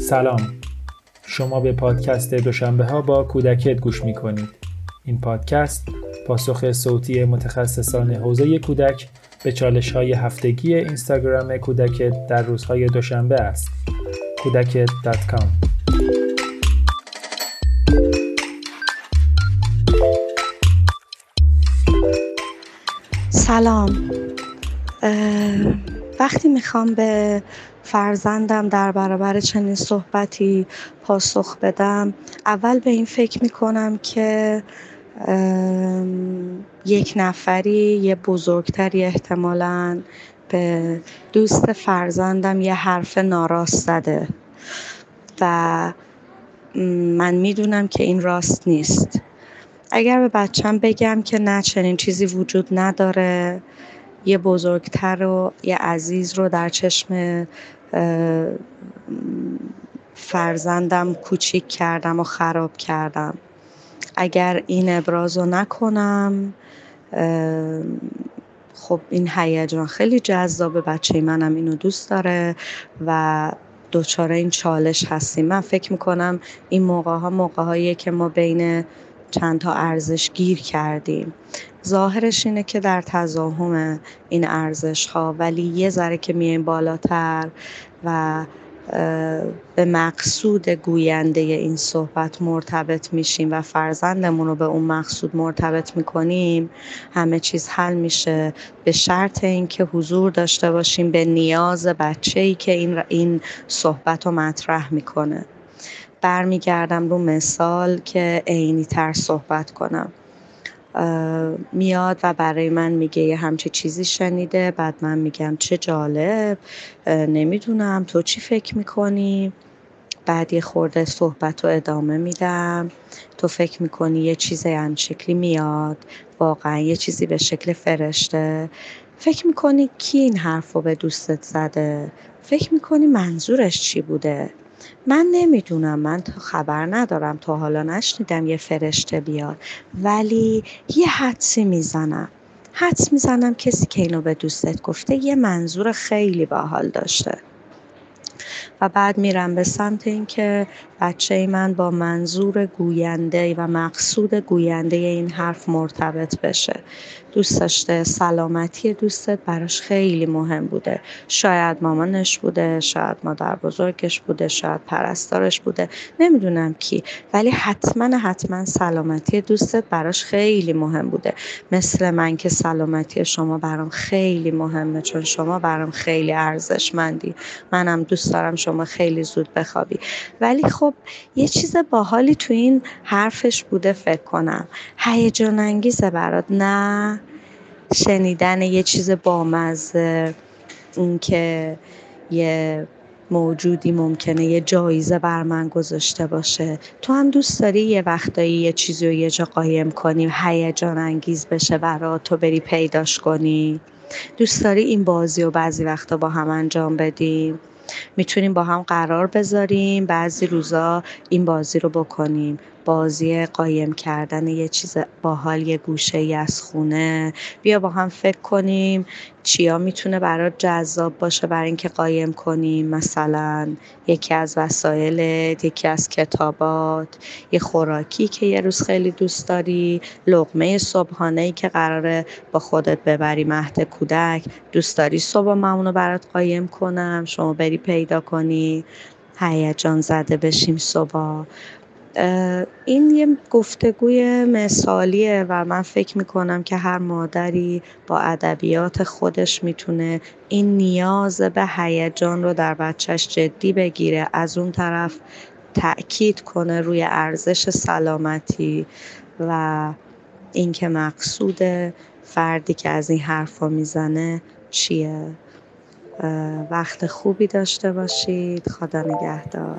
سلام. شما به پادکست دوشنبه ها با کودکت گوش می کنید این پادکست پاسخ صوتی متخصصان حوزه کودک به چالش های هفتگی اینستاگرام کودکت در روزهای دوشنبه است. کودکت.com سلام. وقتی می‌خوام به فرزندم در برابر چنین صحبتی پاسخ بدم اول به این فکر می‌کنم که یک نفری یه بزرگتری احتمالا به دوست فرزندم یه حرف ناراست زده و من می‌دونم که این راست نیست. اگر به بچم بگم که نه چنین چیزی وجود نداره یه بزرگتر و یه عزیز رو در چشم فرزندم کوچیک کردم و خراب کردم. اگر این ابراز رو نکنم خب این هیجان خیلی جذابه بچه منم اینو دوست داره و دچار این چالش هستیم. من فکر می‌کنم این موقع ها موقع که ما بین چند تا ارزش گیر کردیم. ظاهرش اینه که در تزاهم این ارزش ها ولی یه ذره که میایم بالاتر و به مقصود گوینده این صحبت مرتبط میشیم و فرزندمون رو به اون مقصود مرتبط می‌کنیم همه چیز حل میشه. به شرط اینکه حضور داشته باشیم به نیاز بچه ای که این, این صحبت رو مطرح می‌کنه. برمیگردم رو مثال که عینی تر صحبت کنم. میاد و برای من میگه یه همچی چیزی شنیده بعد من میگم چه جالب نمی‌دونم تو چی فکر می‌کنی؟ بعد یه خورده صحبت رو ادامه میدم. تو فکر می‌کنی یه چیز هم شکلی میاد؟ واقعا یه چیزی به شکل فرشته؟ فکر می‌کنی کی این حرف رو به دوستت زده؟ فکر می‌کنی منظورش چی بوده؟ من نمی‌دونم من تا خبر ندارم تا حالا نشنیدم یه فرشته بیاد. ولی یه حدسی می‌زنم. حدس می‌زنم کسی که اینو به دوستت گفته یه منظور خیلی باحال داشته. و بعد میرم به سمت اینکه بچه من با منظور گوینده و مقصود گوینده این حرف مرتبط بشه. دوست داشته سلامتی دوستت براش خیلی مهم بوده. شاید مامانش بوده شاید مادر بزرگش بوده شاید پرستارش بوده نمی‌دونم کی. ولی حتما حتما سلامتی دوستت براش خیلی مهم بوده. مثل من که سلامتی شما برام خیلی مهمه چون شما برام خیلی ارزشمندی. منم دوست دارم شما خیلی زود بخوابی. ولی خب یه چیز باحالی تو این حرفش بوده فکر کنم. هیجان انگیزه برات. نه شنیدن یه چیز بامزه اینکه یه موجودی ممکنه یه جایزه بر من گذاشته باشه. تو هم دوست داری یه وقتایی یه چیزی رو یه جا قایم کنی هیجان انگیز بشه برات تو بری پیداش کنی؟ دوست داری این بازی رو بعضی وقتا با هم انجام بدیم می‌تونیم با هم قرار بذاریم. بعضی روزا این بازی رو بکنیم. بازی قایم کردن یه چیز باحال یه گوشه ای از خونه. بیا با هم فکر کنیم چیا می‌تونه برات جذاب باشه برای اینکه قایم کنیم. مثلا یکی از وسایل یکی از کتابات یه خوراکی که یه روز خیلی دوست داری لقمه صبحانه ای که قراره با خودت ببری مهد کودک. دوست داری صبح مامونو برات قایم کنم؟ شما بری پیدا کنی. هیجان زده بشیم صبح. این یه گفتگوی مثالیه و من فکر می‌کنم که هر مادری با ادبیات خودش می‌تونه این نیاز به هیجان رو در بچهش جدی بگیره از اون طرف تأکید کنه روی ارزش سلامتی و اینکه مقصود فردی که از این حرفا می‌زنه چیه. وقت خوبی داشته باشید. خدا نگهدار.